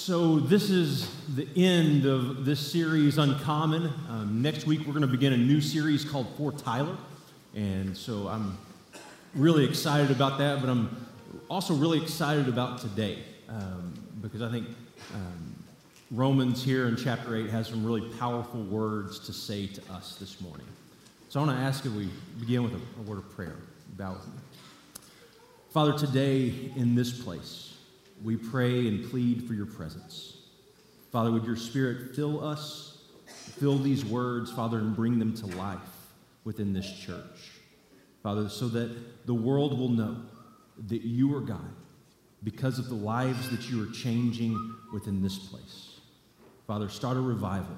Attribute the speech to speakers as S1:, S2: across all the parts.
S1: So, this is the end of this series, Uncommon. Um, next week, we're going to begin a new series called For Tyler. And so, I'm really excited about that, but I'm also really excited about today um, because I think um, Romans here in chapter 8 has some really powerful words to say to us this morning. So, I want to ask if we begin with a, a word of prayer. Bow with me. Father, today in this place, we pray and plead for your presence. Father, would your spirit fill us, fill these words, Father, and bring them to life within this church. Father, so that the world will know that you are God because of the lives that you are changing within this place. Father, start a revival.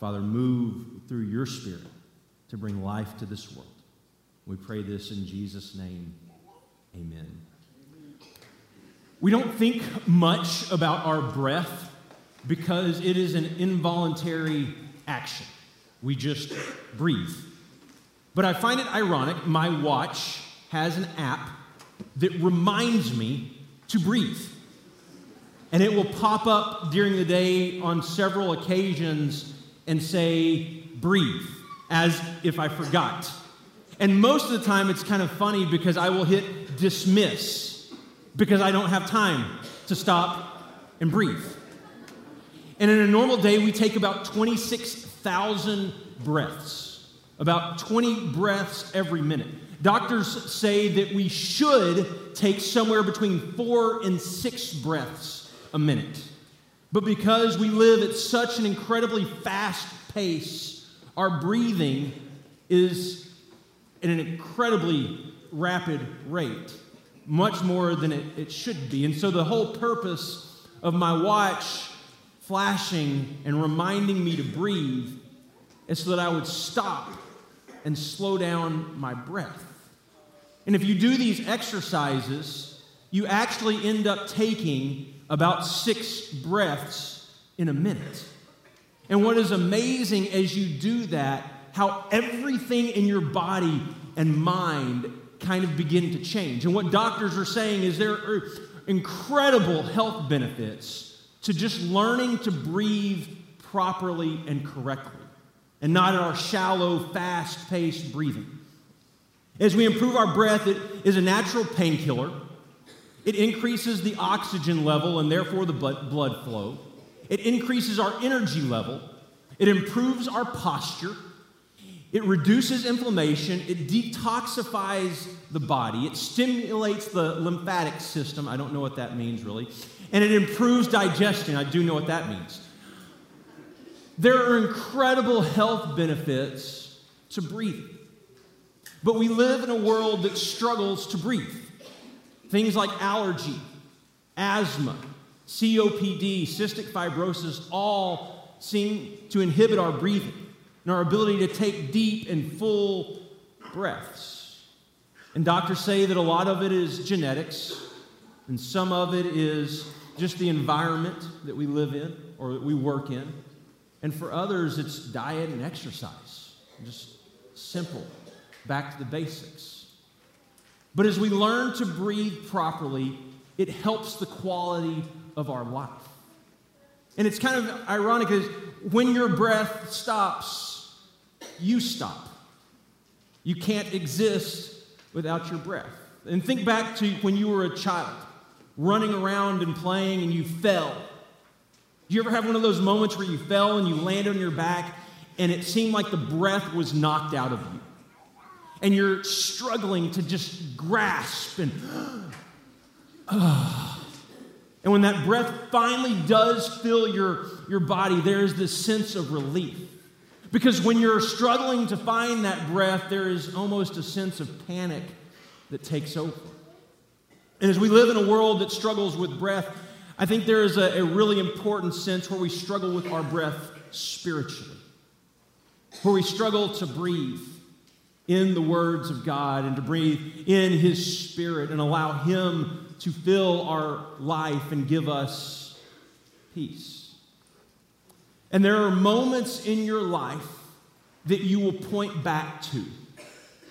S1: Father, move through your spirit to bring life to this world. We pray this in Jesus' name. Amen. We don't think much about our breath because it is an involuntary action. We just breathe. But I find it ironic, my watch has an app that reminds me to breathe. And it will pop up during the day on several occasions and say, breathe, as if I forgot. And most of the time, it's kind of funny because I will hit dismiss because I don't have time to stop and breathe. And in a normal day, we take about 26,000 breaths, about 20 breaths every minute. Doctors say that we should take somewhere between four and six breaths a minute. But because we live at such an incredibly fast pace, our breathing is at an incredibly rapid rate much more than it, it should be. And so the whole purpose of my watch flashing and reminding me to breathe is so that I would stop and slow down my breath. And if you do these exercises, you actually end up taking about six breaths in a minute. And what is amazing as you do that, how everything in your body and mind kind of begin to change. And what doctors are saying is there are incredible health benefits to just learning to breathe properly and correctly and not in our shallow, fast paced breathing. As we improve our breath, it is a natural painkiller. It increases the oxygen level and therefore the blood flow. It increases our energy level. It improves our posture. It reduces inflammation, it detoxifies the body, it stimulates the lymphatic system. I don't know what that means really. And it improves digestion. I do know what that means. There are incredible health benefits to breathing. But we live in a world that struggles to breathe. Things like allergy, asthma, COPD, cystic fibrosis all seem to inhibit our breathing and our ability to take deep and full breaths. And doctors say that a lot of it is genetics, and some of it is just the environment that we live in or that we work in. And for others, it's diet and exercise. Just simple, back to the basics. But as we learn to breathe properly, it helps the quality of our life. And it's kind of ironic because when your breath stops, you stop. You can't exist without your breath. And think back to when you were a child, running around and playing and you fell. Do you ever have one of those moments where you fell and you landed on your back and it seemed like the breath was knocked out of you? And you're struggling to just grasp and, and when that breath finally does fill your, your body, there's this sense of relief. Because when you're struggling to find that breath, there is almost a sense of panic that takes over. And as we live in a world that struggles with breath, I think there is a, a really important sense where we struggle with our breath spiritually, where we struggle to breathe in the words of God and to breathe in His Spirit and allow Him to fill our life and give us peace. And there are moments in your life that you will point back to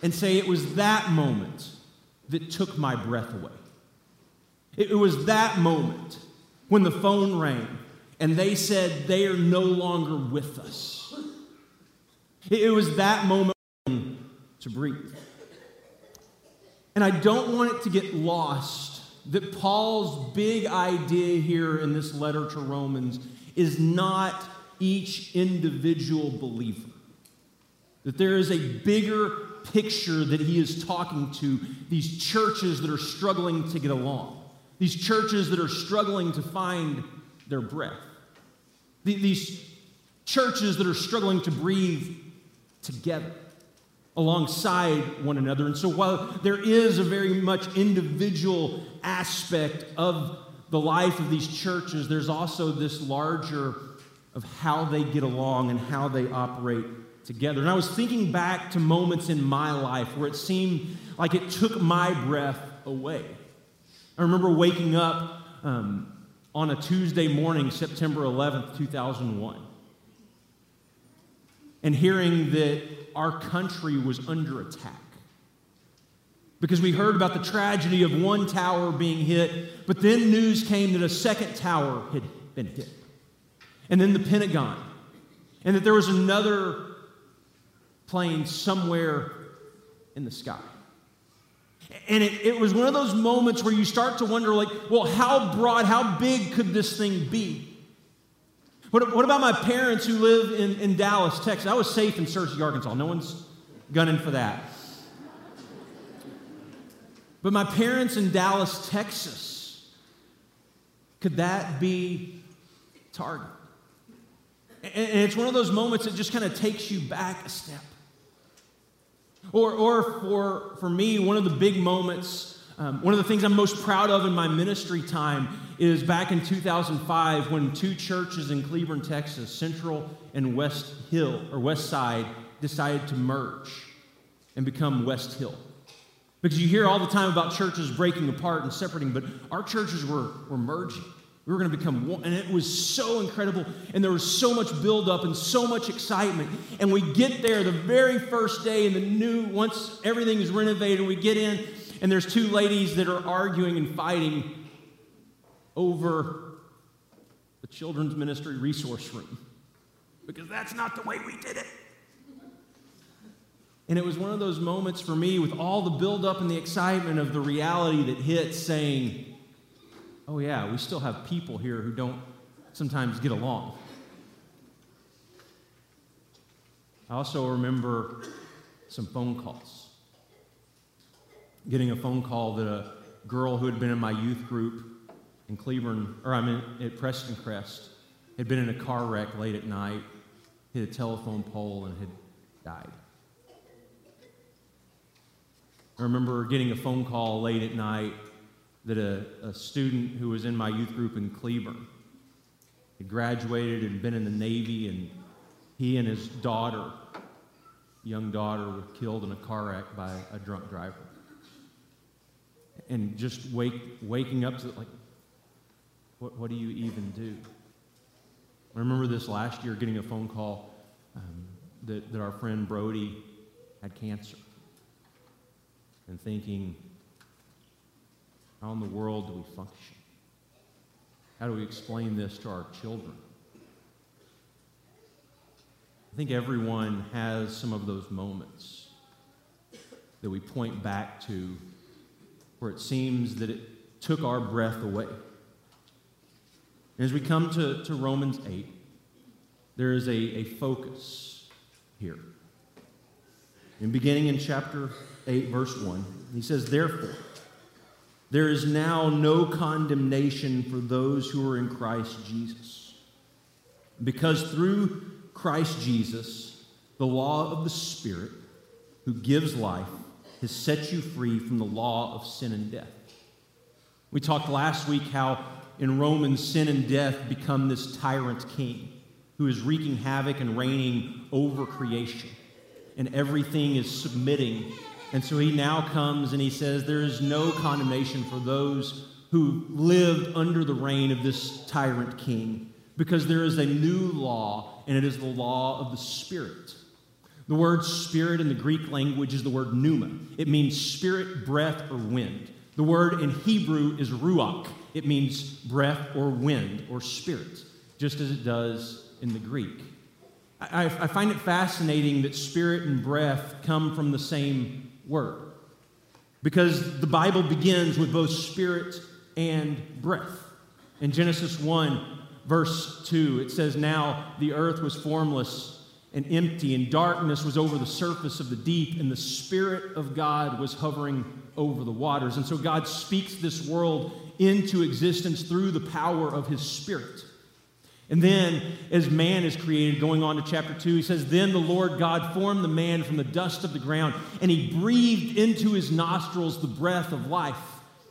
S1: and say, It was that moment that took my breath away. It was that moment when the phone rang and they said they are no longer with us. It was that moment to breathe. And I don't want it to get lost that Paul's big idea here in this letter to Romans is not each individual believer. That there is a bigger picture that he is talking to these churches that are struggling to get along, these churches that are struggling to find their breath, these churches that are struggling to breathe together alongside one another. And so, while there is a very much individual aspect of the life of these churches, there's also this larger of how they get along and how they operate together. And I was thinking back to moments in my life where it seemed like it took my breath away. I remember waking up um, on a Tuesday morning, September 11th, 2001, and hearing that our country was under attack. Because we heard about the tragedy of one tower being hit, but then news came that a second tower had been hit. And then the Pentagon. And that there was another plane somewhere in the sky. And it, it was one of those moments where you start to wonder, like, well, how broad, how big could this thing be? What, what about my parents who live in, in Dallas, Texas? I was safe in Searcy, Arkansas. No one's gunning for that. But my parents in Dallas, Texas, could that be target? And it's one of those moments that just kind of takes you back a step. Or, or for, for me, one of the big moments, um, one of the things I'm most proud of in my ministry time is back in 2005 when two churches in Cleburne, Texas, Central and West Hill, or West Side, decided to merge and become West Hill. Because you hear all the time about churches breaking apart and separating, but our churches were, were merging. We were going to become one. And it was so incredible. And there was so much buildup and so much excitement. And we get there the very first day in the new, once everything is renovated, we get in, and there's two ladies that are arguing and fighting over the children's ministry resource room. Because that's not the way we did it. And it was one of those moments for me with all the buildup and the excitement of the reality that hit saying, oh, yeah, we still have people here who don't sometimes get along. I also remember some phone calls. Getting a phone call that a girl who had been in my youth group in Cleburne, or I mean at Preston Crest, had been in a car wreck late at night, hit a telephone pole, and had died. I remember getting a phone call late at night that a, a student who was in my youth group in Cleburne had graduated and been in the Navy, and he and his daughter, young daughter, were killed in a car wreck by a drunk driver. And just wake, waking up to like, what, what do you even do? I remember this last year getting a phone call um, that, that our friend Brody had cancer and thinking, how in the world do we function? How do we explain this to our children? I think everyone has some of those moments that we point back to where it seems that it took our breath away. And as we come to, to Romans 8, there is a, a focus here. In beginning in chapter 8, verse 1, he says, Therefore, there is now no condemnation for those who are in Christ Jesus. Because through Christ Jesus, the law of the Spirit, who gives life, has set you free from the law of sin and death. We talked last week how in Romans, sin and death become this tyrant king who is wreaking havoc and reigning over creation. And everything is submitting and so he now comes and he says, There is no condemnation for those who lived under the reign of this tyrant king, because there is a new law, and it is the law of the Spirit. The word spirit in the Greek language is the word pneuma. It means spirit, breath, or wind. The word in Hebrew is ruach. It means breath or wind or spirit, just as it does in the Greek. I, I find it fascinating that spirit and breath come from the same word because the Bible begins with both spirit and breath. In Genesis 1, verse 2, it says, Now the earth was formless and empty, and darkness was over the surface of the deep, and the Spirit of God was hovering over the waters. And so God speaks this world into existence through the power of His Spirit. And then, as man is created, going on to chapter 2, he says, Then the Lord God formed the man from the dust of the ground, and he breathed into his nostrils the breath of life,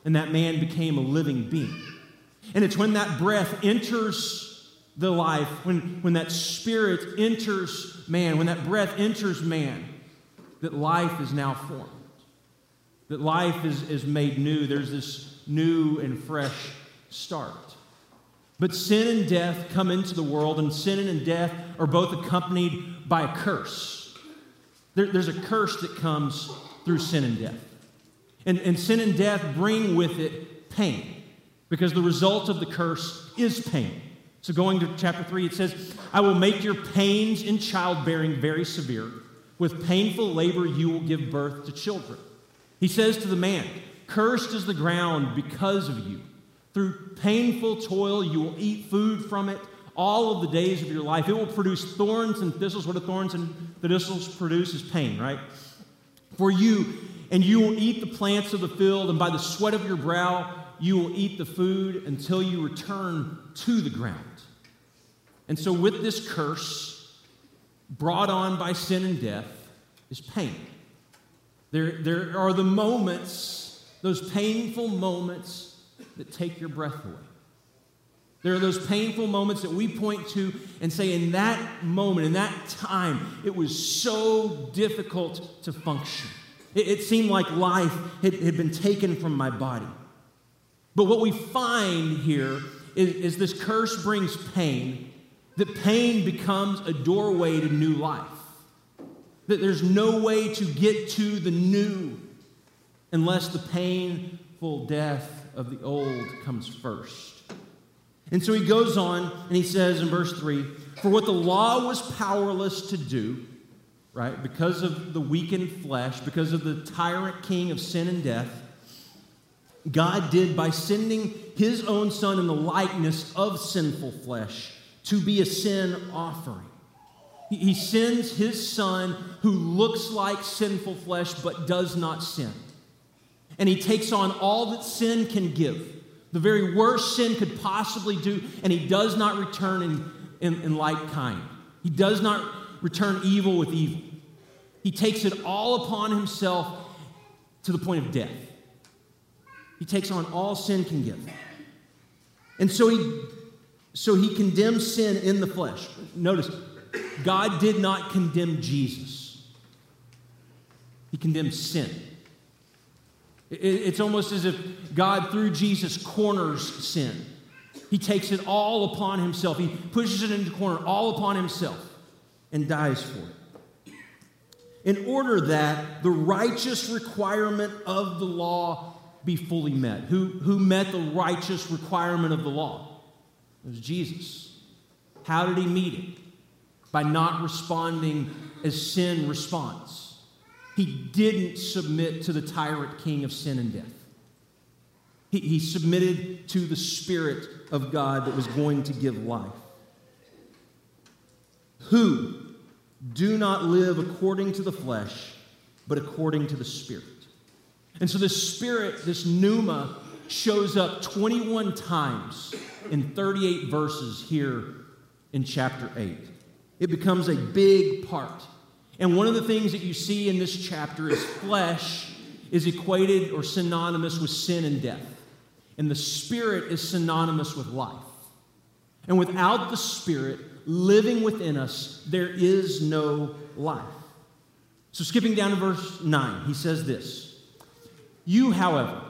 S1: and that man became a living being. And it's when that breath enters the life, when, when that spirit enters man, when that breath enters man, that life is now formed, that life is, is made new. There's this new and fresh start. But sin and death come into the world, and sin and death are both accompanied by a curse. There, there's a curse that comes through sin and death. And, and sin and death bring with it pain, because the result of the curse is pain. So, going to chapter 3, it says, I will make your pains in childbearing very severe. With painful labor, you will give birth to children. He says to the man, Cursed is the ground because of you. Through painful toil, you will eat food from it all of the days of your life. It will produce thorns and thistles. What do thorns and thistles produce is pain, right? For you, and you will eat the plants of the field, and by the sweat of your brow, you will eat the food until you return to the ground. And so, with this curse brought on by sin and death is pain. There, there are the moments, those painful moments that take your breath away. There are those painful moments that we point to and say, in that moment, in that time, it was so difficult to function. It, it seemed like life had, had, been taken from my body. But what we find here is, is this curse brings pain, that pain becomes a doorway to new life. That there's no way to get to the new unless the painful death of the old comes first. And so he goes on and he says in verse 3 For what the law was powerless to do, right, because of the weakened flesh, because of the tyrant king of sin and death, God did by sending his own son in the likeness of sinful flesh to be a sin offering. He sends his son who looks like sinful flesh but does not sin and he takes on all that sin can give, the very worst sin could possibly do, and he does not return in, in, in like kind. He does not return evil with evil. He takes it all upon himself to the point of death. He takes on all sin can give. And so he so he condemns sin in the flesh. Notice, God did not condemn Jesus. He condemned sin. It's almost as if God, through Jesus, corners sin. He takes it all upon himself. He pushes it into the corner, all upon himself, and dies for it. In order that the righteous requirement of the law be fully met. Who, who met the righteous requirement of the law? It was Jesus. How did he meet it? By not responding as sin responds. He didn't submit to the tyrant king of sin and death. He, he submitted to the Spirit of God that was going to give life. Who do not live according to the flesh, but according to the Spirit. And so the Spirit, this pneuma, shows up 21 times in 38 verses here in chapter 8. It becomes a big part and one of the things that you see in this chapter is flesh is equated or synonymous with sin and death. And the Spirit is synonymous with life. And without the Spirit living within us, there is no life. So, skipping down to verse 9, he says this You, however,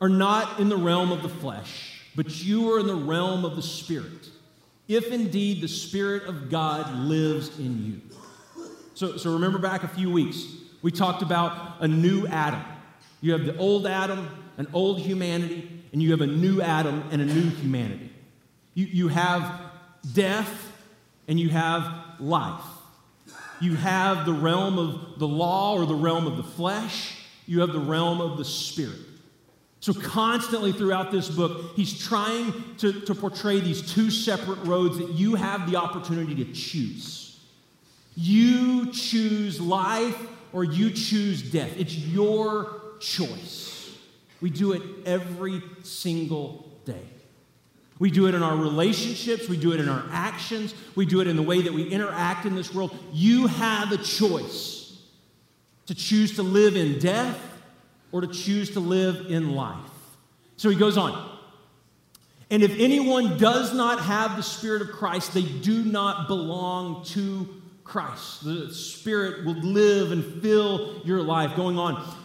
S1: are not in the realm of the flesh, but you are in the realm of the Spirit, if indeed the Spirit of God lives in you. So, so remember back a few weeks, we talked about a new Adam. You have the old Adam, an old humanity, and you have a new Adam and a new humanity. You, you have death and you have life. You have the realm of the law or the realm of the flesh, you have the realm of the spirit. So, constantly throughout this book, he's trying to, to portray these two separate roads that you have the opportunity to choose. You choose life or you choose death. It's your choice. We do it every single day. We do it in our relationships, we do it in our actions, we do it in the way that we interact in this world. You have a choice to choose to live in death or to choose to live in life. So he goes on. And if anyone does not have the Spirit of Christ, they do not belong to Christ. The Spirit will live and fill your life. Going on.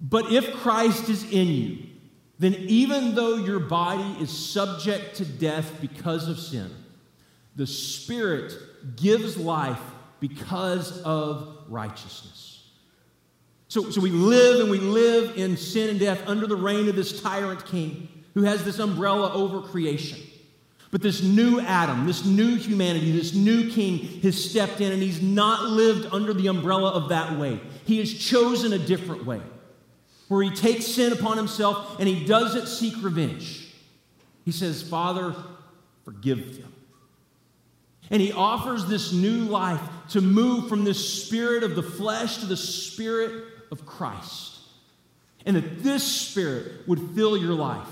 S1: But if Christ is in you, then even though your body is subject to death because of sin, the Spirit gives life because of righteousness. So, so we live and we live in sin and death under the reign of this tyrant king who has this umbrella over creation. But this new Adam, this new humanity, this new king has stepped in and he's not lived under the umbrella of that way. He has chosen a different way where he takes sin upon himself and he doesn't seek revenge. He says, Father, forgive them. And he offers this new life to move from this spirit of the flesh to the spirit of Christ. And that this spirit would fill your life.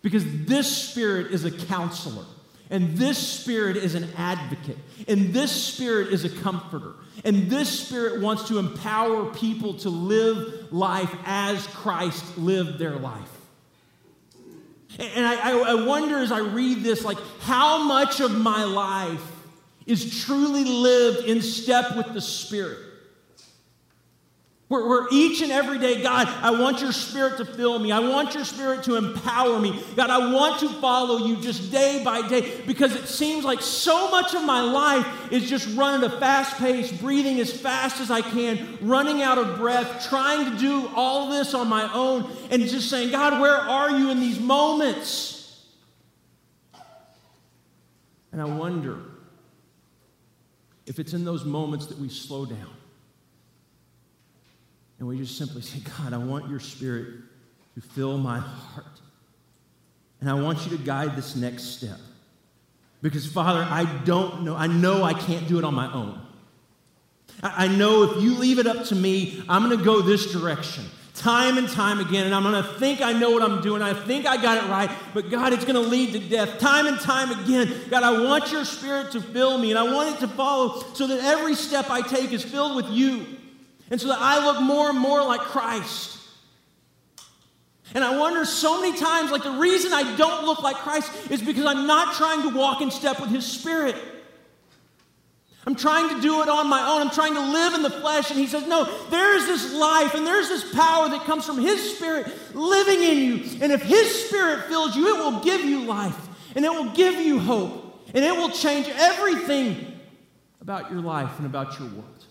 S1: Because this spirit is a counselor. And this spirit is an advocate. And this spirit is a comforter. And this spirit wants to empower people to live life as Christ lived their life. And I, I, wonder as I read this, like, how much of my life is truly lived in step with the Spirit? Where, where, each and every day, God, I want your spirit to fill me. I want your spirit to empower me. God, I want to follow you just day by day because it seems like so much of my life is just running a fast pace, breathing as fast as I can, running out of breath, trying to do all this on my own, and just saying, God, where are you in these moments? And I wonder if it's in those moments that we slow down and we just simply say, God, I want your spirit to fill my heart. And I want you to guide this next step. Because, Father, I don't know. I know I can't do it on my own. I know if you leave it up to me, I'm going to go this direction time and time again, and I'm going to think I know what I'm doing. I think I got it right, but God, it's going to lead to death time and time again. God, I want your spirit to fill me, and I want it to follow so that every step I take is filled with you. And so that I look more and more like Christ. And I wonder so many times, like the reason I don't look like Christ is because I'm not trying to walk in step with His Spirit. I'm trying to do it on my own. I'm trying to live in the flesh. And He says, No, there is this life and there's this power that comes from His Spirit living in you. And if His Spirit fills you, it will give you life and it will give you hope and it will change everything about your life and about your world.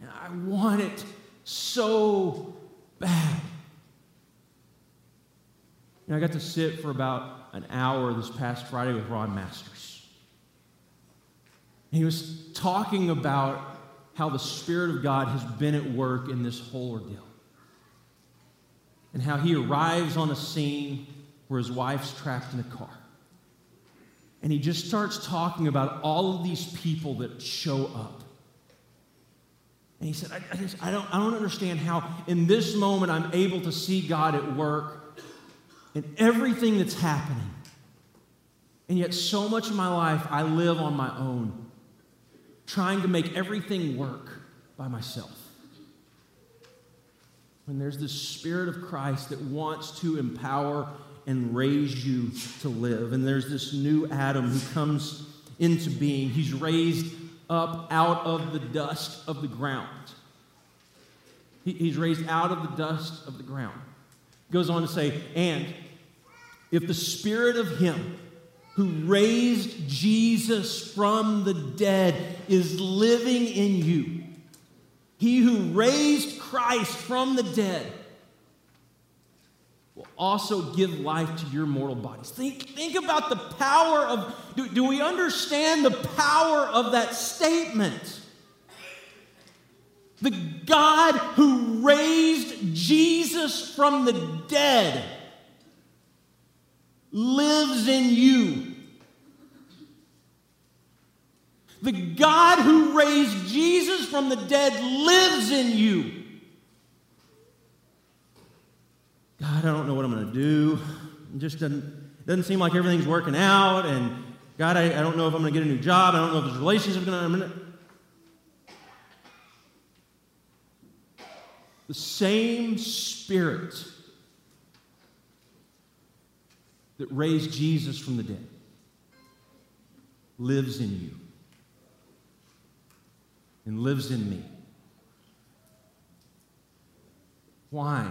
S1: And I want it so bad. And I got to sit for about an hour this past Friday with Ron Masters. he was talking about how the Spirit of God has been at work in this whole ordeal. And how he arrives on a scene where his wife's trapped in a car. And he just starts talking about all of these people that show up and he said, I, I, just, I, don't, I don't understand how in this moment I'm able to see God at work in everything that's happening. And yet, so much of my life, I live on my own, trying to make everything work by myself. When there's this Spirit of Christ that wants to empower and raise you to live, and there's this new Adam who comes into being, he's raised up out of the dust of the ground. He, he's raised out of the dust of the ground. Goes on to say, and if the spirit of him who raised Jesus from the dead is living in you, He who raised Christ from the dead will also give life to your mortal bodies. Think, think about the power of, do, do we understand the power of that statement? The God who raised Jesus from the dead lives in you. The God who raised Jesus from the dead lives in you. God, I don't know what I'm going to do. It just doesn't, doesn't seem like everything's working out. And God, I, I don't know if I'm going to get a new job. I don't know if this relationship's going to. The same Spirit that raised Jesus from the dead lives in you and lives in me. Why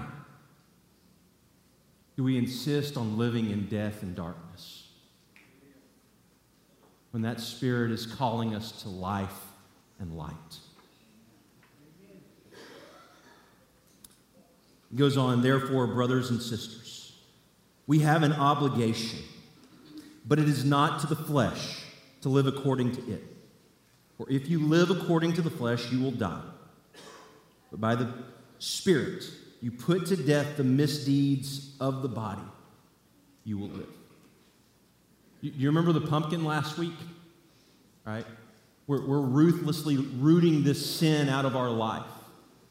S1: do we insist on living in death and darkness when that Spirit is calling us to life and light? It goes on, therefore, brothers and sisters, we have an obligation, but it is not to the flesh to live according to it. For if you live according to the flesh, you will die. But by the Spirit, you put to death the misdeeds of the body, you will live. You, you remember the pumpkin last week? Right? We're, we're ruthlessly rooting this sin out of our life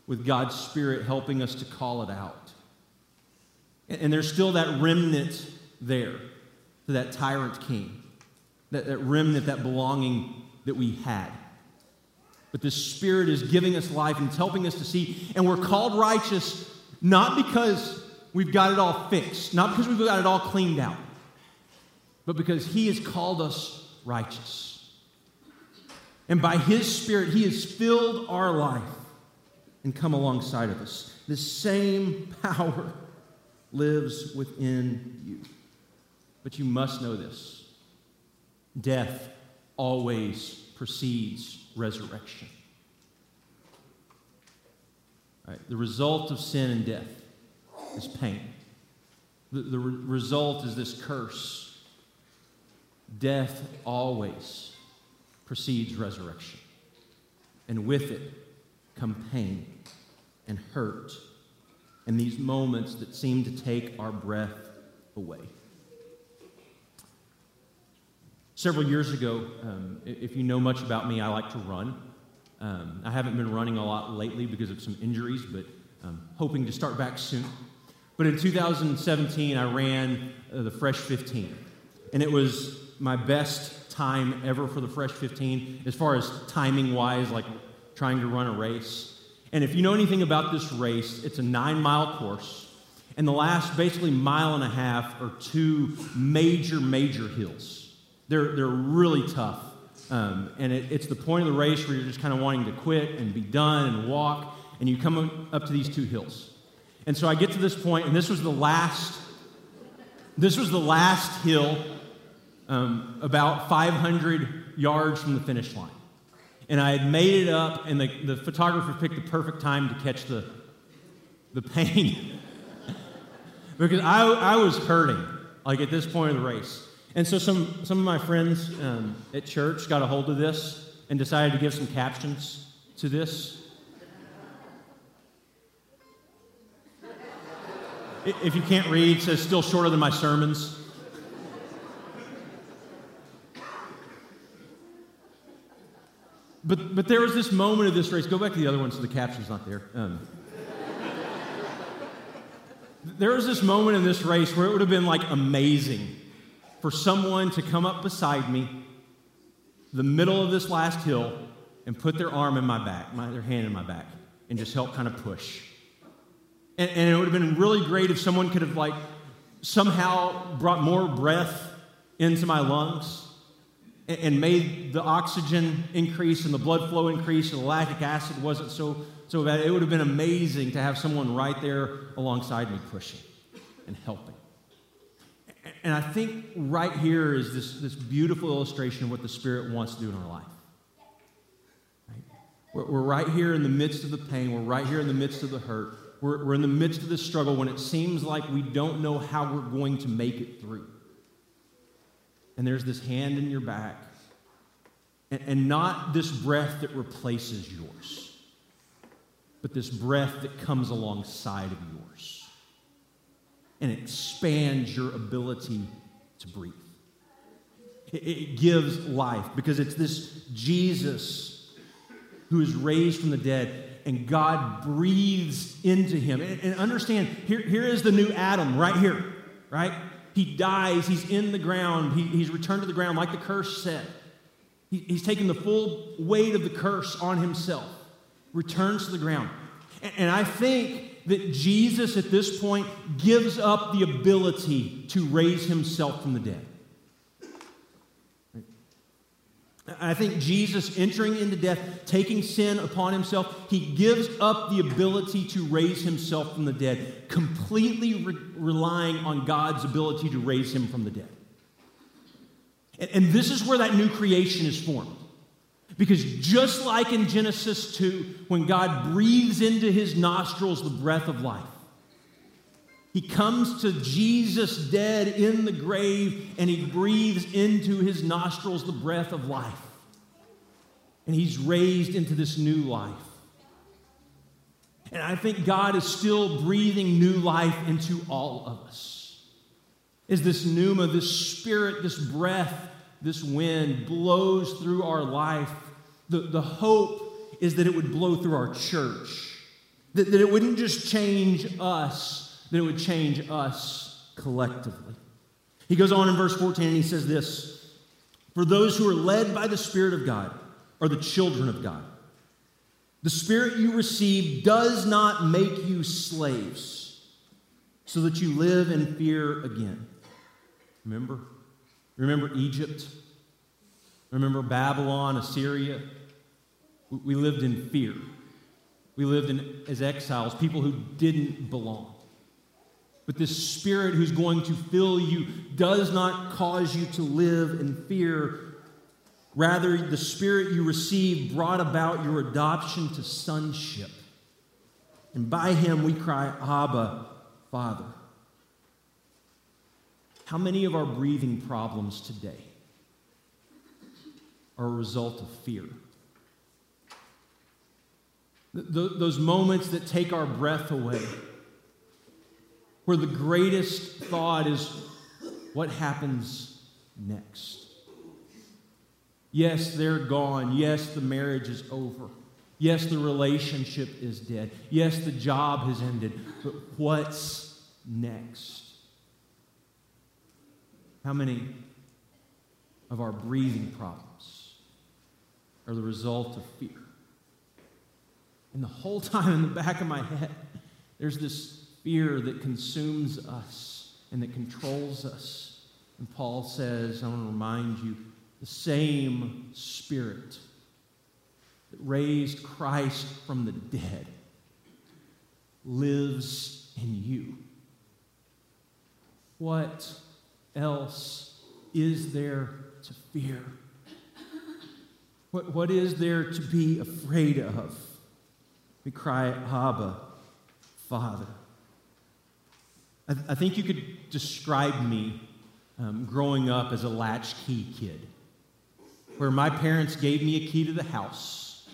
S1: with God's Spirit helping us to call it out. And, and there's still that remnant there to that tyrant king, that, that remnant, that belonging that we had. But the Spirit is giving us life and it's helping us to see. And we're called righteous not because we've got it all fixed, not because we've got it all cleaned out, but because He has called us righteous. And by His Spirit, He has filled our life and come alongside of us. The same power lives within you. But you must know this death always precedes resurrection. Right? The result of sin and death is pain. The, the re- result is this curse. Death always precedes resurrection. And with it come pain and hurt and these moments that seem to take our breath away. Several years ago, um, if you know much about me, I like to run. Um, I haven't been running a lot lately because of some injuries, but I'm hoping to start back soon. But in 2017, I ran uh, the Fresh 15, and it was my best time ever for the Fresh 15 as far as timing wise, like trying to run a race. And if you know anything about this race, it's a nine mile course, and the last basically mile and a half are two major, major hills. They're, they're really tough. Um, and it, it's the point of the race where you're just kind of wanting to quit and be done and walk, and you come up to these two hills. And so I get to this point, and this was the last, this was the last hill, um, about 500 yards from the finish line. And I had made it up, and the, the photographer picked the perfect time to catch the, the pain. because I, I was hurting, like at this point of the race. And so some, some of my friends um, at church got a hold of this and decided to give some captions to this. If you can't read, says still shorter than my sermons. But, but there was this moment of this race. Go back to the other one so the caption's not there. Um, there was this moment in this race where it would have been like amazing for someone to come up beside me, the middle of this last hill, and put their arm in my back, my, their hand in my back, and just help kind of push. And, and it would have been really great if someone could have, like, somehow brought more breath into my lungs and, and made the oxygen increase and the blood flow increase and the lactic acid wasn't so, so bad. It would have been amazing to have someone right there alongside me pushing and helping. And I think right here is this, this beautiful illustration of what the Spirit wants to do in our life. Right? We're, we're right here in the midst of the pain. We're right here in the midst of the hurt. We're, we're in the midst of the struggle when it seems like we don't know how we're going to make it through. And there's this hand in your back, and, and not this breath that replaces yours, but this breath that comes alongside of yours and expands your ability to breathe. It, gives life because it's this Jesus who is raised from the dead and God breathes into him. And, and understand, here, here is the new Adam right here, right? He dies, he's in the ground, he, he's returned to the ground, like the curse said. He, he's taken the full weight of the curse on himself, returns to the ground. And, and I think that Jesus at this point gives up the ability to raise himself from the dead. I think Jesus entering into death, taking sin upon himself, he gives up the ability to raise himself from the dead, completely re- relying on God's ability to raise him from the dead. And, and this is where that new creation is formed. Because just like in Genesis 2, when God breathes into his nostrils the breath of life, he comes to Jesus dead in the grave and he breathes into his nostrils the breath of life. And he's raised into this new life. And I think God is still breathing new life into all of us. Is this pneuma, this spirit, this breath, this wind blows through our life, the, the hope is that it would blow through our church, that, that it wouldn't just change us that it would change us collectively. He goes on in verse 14 and he says this For those who are led by the Spirit of God are the children of God. The Spirit you receive does not make you slaves so that you live in fear again. Remember? Remember Egypt? Remember Babylon, Assyria? We lived in fear. We lived in, as exiles, people who didn't belong. But this Spirit who's going to fill you does not cause you to live in fear. Rather, the Spirit you receive brought about your adoption to sonship. And by Him we cry, Abba, Father. How many of our breathing problems today are a result of fear? Those moments that take our breath away where the greatest thought is what happens next. Yes, they're gone. Yes, the marriage is over. Yes, the relationship is dead. Yes, the job has ended. But what's next? How many of our breathing problems are the result of fear? And the whole time in the back of my head, there's this fear that consumes us and that controls us. And Paul says, I want to remind you the same Spirit that raised Christ from the dead lives in you. What else is there to fear? What, what is there to be afraid of? We cry, Abba, Father. I, th- I think you could describe me um, growing up as a latchkey kid, where my parents gave me a key to the house.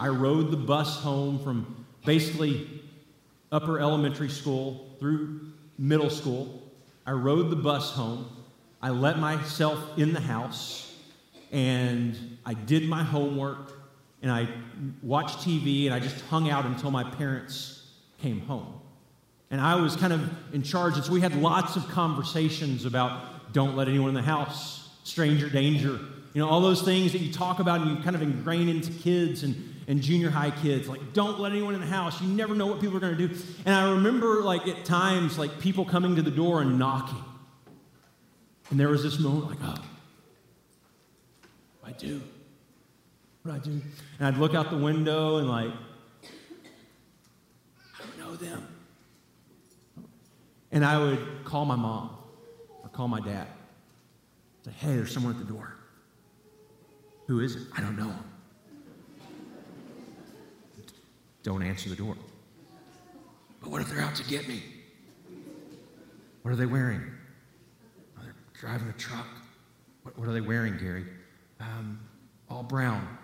S1: I rode the bus home from basically upper elementary school through middle school. I rode the bus home. I let myself in the house and I did my homework and I watched TV and I just hung out until my parents came home. And I was kind of in charge. And so we had lots of conversations about don't let anyone in the house, stranger danger, you know, all those things that you talk about and you kind of ingrain into kids and, and junior high kids. Like, don't let anyone in the house. You never know what people are going to do. And I remember, like, at times, like, people coming to the door and knocking. And there was this moment, like, oh, I do? What I do? And I'd look out the window and, like, I don't know them. And I would call my mom or call my dad. Say, hey, there's someone at the door. Who is it? I don't know. don't answer the door. But what if they're out to get me? What are they wearing? Oh, they're driving a truck. What, what are they wearing, Gary? Um, all brown.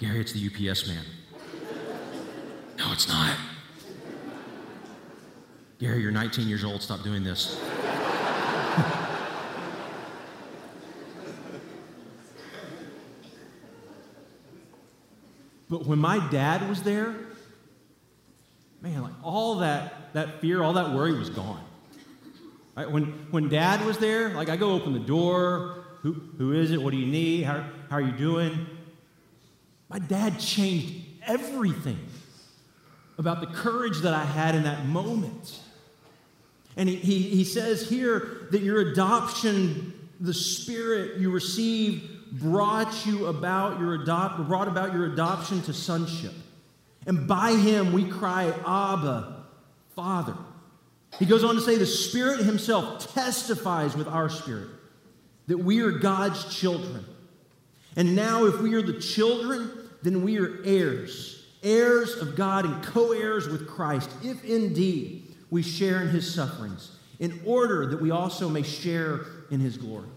S1: Gary, it's the UPS man. No, it's not. Gary, you're 19 years old. Stop doing this. but when my dad was there, man, like all that, that fear, all that worry was gone. Right? When, when dad was there, like I go open the door, who, who is it? What do you need? How, how are you doing? My dad changed everything about the courage that I had in that moment. And he, he, he says here that your adoption, the spirit you received, brought you about your adopt, brought about your adoption to sonship. And by him we cry, Abba, Father. He goes on to say, the Spirit Himself testifies with our spirit that we are God's children. And now, if we are the children, then we are heirs, heirs of God and co heirs with Christ, if indeed we share in His sufferings, in order that we also may share in His glory.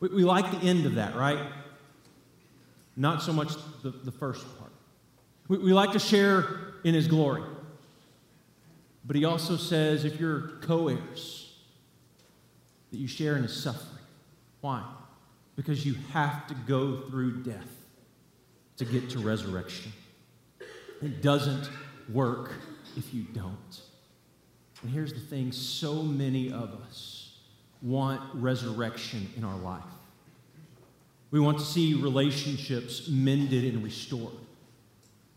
S1: We, we like the end of that, right? Not so much the, the first part. We, we like to share in His glory. But he also says if you're co heirs, that you share in his suffering. Why? Because you have to go through death to get to resurrection. It doesn't work if you don't. And here's the thing so many of us want resurrection in our life. We want to see relationships mended and restored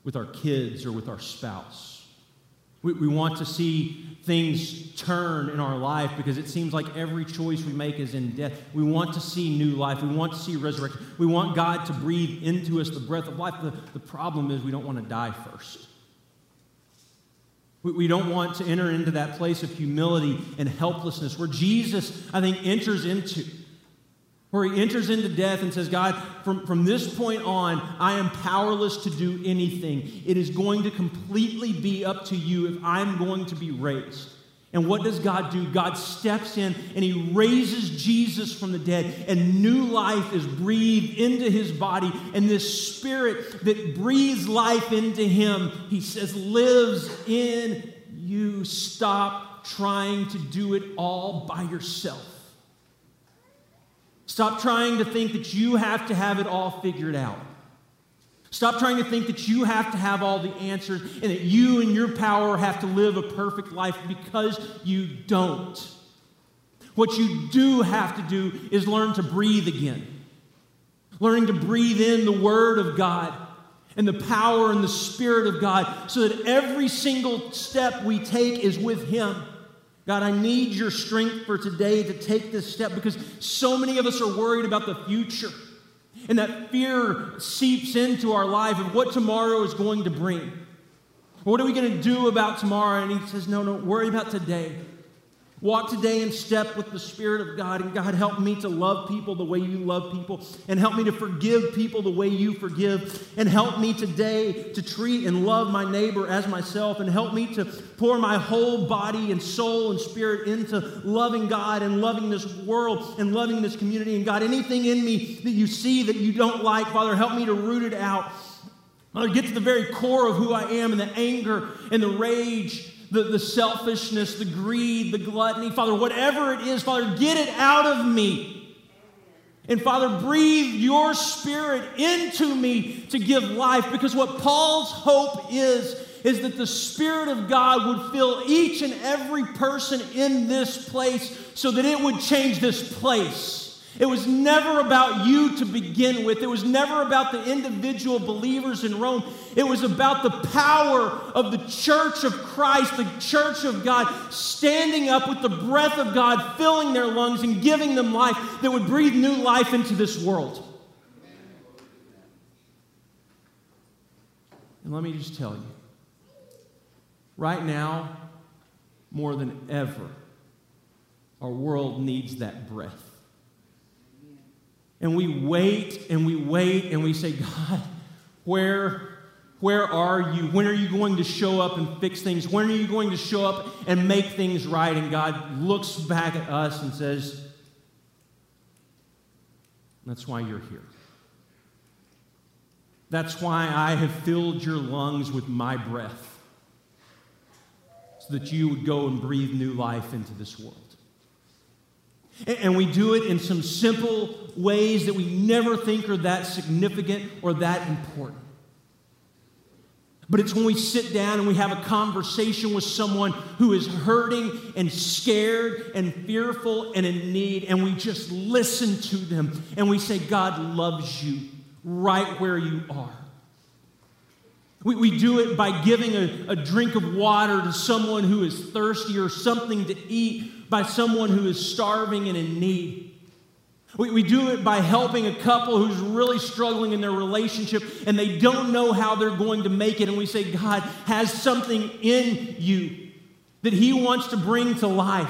S1: with our kids or with our spouse. We, we want to see things turn in our life because it seems like every choice we make is in death. We want to see new life. We want to see resurrection. We want God to breathe into us the breath of life. The, the problem is we don't want to die first. We, we don't want to enter into that place of humility and helplessness where Jesus, I think, enters into where he enters into death and says, God, from, from this point on, I am powerless to do anything. It is going to completely be up to you if I'm going to be raised. And what does God do? God steps in and he raises Jesus from the dead, and new life is breathed into his body. And this spirit that breathes life into him, he says, lives in you. Stop trying to do it all by yourself. Stop trying to think that you have to have it all figured out. Stop trying to think that you have to have all the answers and that you and your power have to live a perfect life because you don't. What you do have to do is learn to breathe again. Learning to breathe in the Word of God and the power and the Spirit of God so that every single step we take is with Him. God, I need your strength for today to take this step because so many of us are worried about the future. And that fear seeps into our life of what tomorrow is going to bring. What are we going to do about tomorrow? And he says, No, no, worry about today. Walk today in step with the Spirit of God. And God, help me to love people the way you love people. And help me to forgive people the way you forgive. And help me today to treat and love my neighbor as myself. And help me to pour my whole body and soul and spirit into loving God and loving this world and loving this community. And God, anything in me that you see that you don't like, Father, help me to root it out. Father, get to the very core of who I am and the anger and the rage the, the selfishness, the greed, the gluttony. Father, whatever it is, Father, get it out of me. And Father, breathe your spirit into me to give life because what Paul's hope is, is that the Spirit of God would fill each and every person in this place so that it would change this place. It was never about you to begin with. It was never about the individual believers in Rome. It was about the power of the church of Christ, the church of God, standing up with the breath of God, filling their lungs and giving them life that would breathe new life into this world. And let me just tell you right now, more than ever, our world needs that breath. And we wait and we wait and we say, God, where, where are you? When are you going to show up and fix things? When are you going to show up and make things right? And God looks back at us and says, That's why you're here. That's why I have filled your lungs with my breath, so that you would go and breathe new life into this world. And we do it in some simple ways that we never think are that significant or that important. But it's when we sit down and we have a conversation with someone who is hurting and scared and fearful and in need, and we just listen to them and we say, God loves you right where you are. We, we do it by giving a, a drink of water to someone who is thirsty or something to eat by someone who is starving and in need. We, we do it by helping a couple who's really struggling in their relationship and they don't know how they're going to make it. And we say, God has something in you that He wants to bring to life.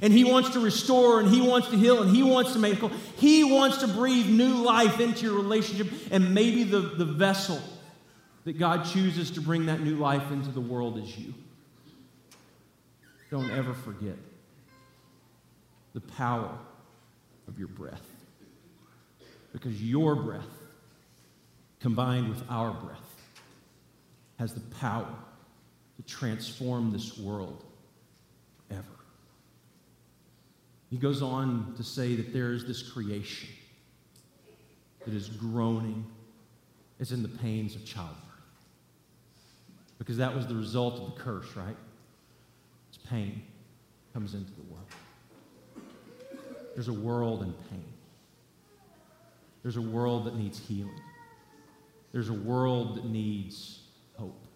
S1: And He wants to restore and He wants to heal and He wants to make whole. He wants to breathe new life into your relationship. And maybe the, the vessel that God chooses to bring that new life into the world is you. Don't ever forget the power of your breath. Because your breath, combined with our breath, has the power to transform this world ever. He goes on to say that there is this creation that is groaning as in the pains of childbirth. Because that was the result of the curse, right? It's pain comes into the world. There's a world in pain. There's a world that needs healing. There's a world that needs hope.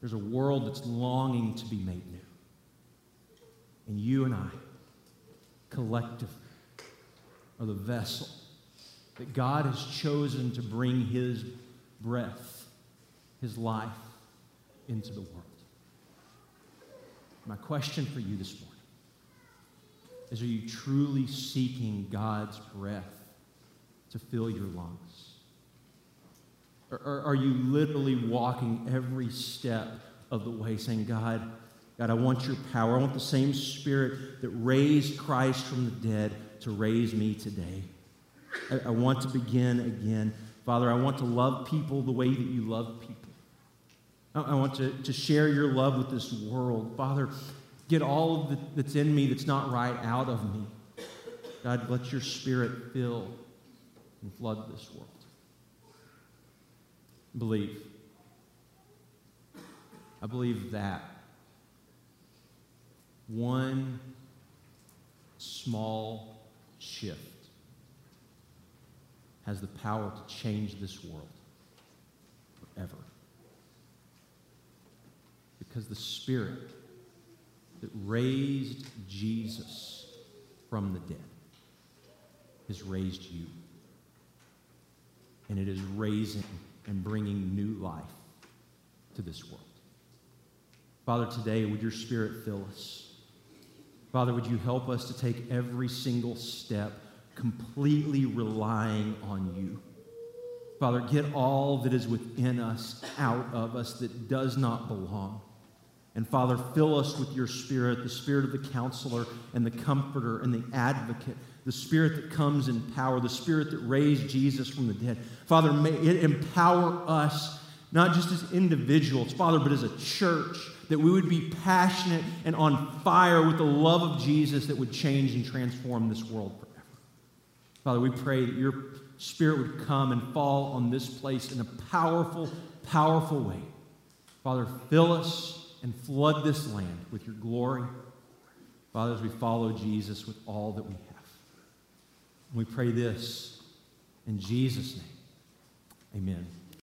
S1: There's a world that's longing to be made new. And you and I, collectively, are the vessel that God has chosen to bring His breath, His life into the world. My question for you this morning is are you truly seeking God's breath to fill your lungs? Or, are you literally walking every step of the way saying, God, God, I want your power. I want the same spirit that raised Christ from the dead to raise me today. I, I want to begin again. Father, I want to love people the way that you love people. I, want to, to share your love with this world. Father, get all the, that's in me that's not right out of me. God, let your spirit fill and flood this world. Believe. I believe that one small shift has the power to change this world forever. Because the Spirit that raised Jesus from the dead has raised you. And it is raising and bringing new life to this world. Father, today, would your spirit fill us? Father, would you help us to take every single step completely relying on you? Father, get all that is within us out of us that does not belong. And Father, fill us with your spirit, the spirit of the counselor and the comforter and the advocate, the spirit that comes in power, the spirit that raised Jesus from the dead. Father, may it empower us, not just as individuals, Father, but as a church, that we would be passionate and on fire with the love of Jesus that would change and transform this world forever. Father, we pray that your spirit would come and fall on this place in a powerful, powerful way. Father, fill us and flood this land with your glory. Father, as we follow Jesus with all that we have. We pray this in Jesus' name. Amen.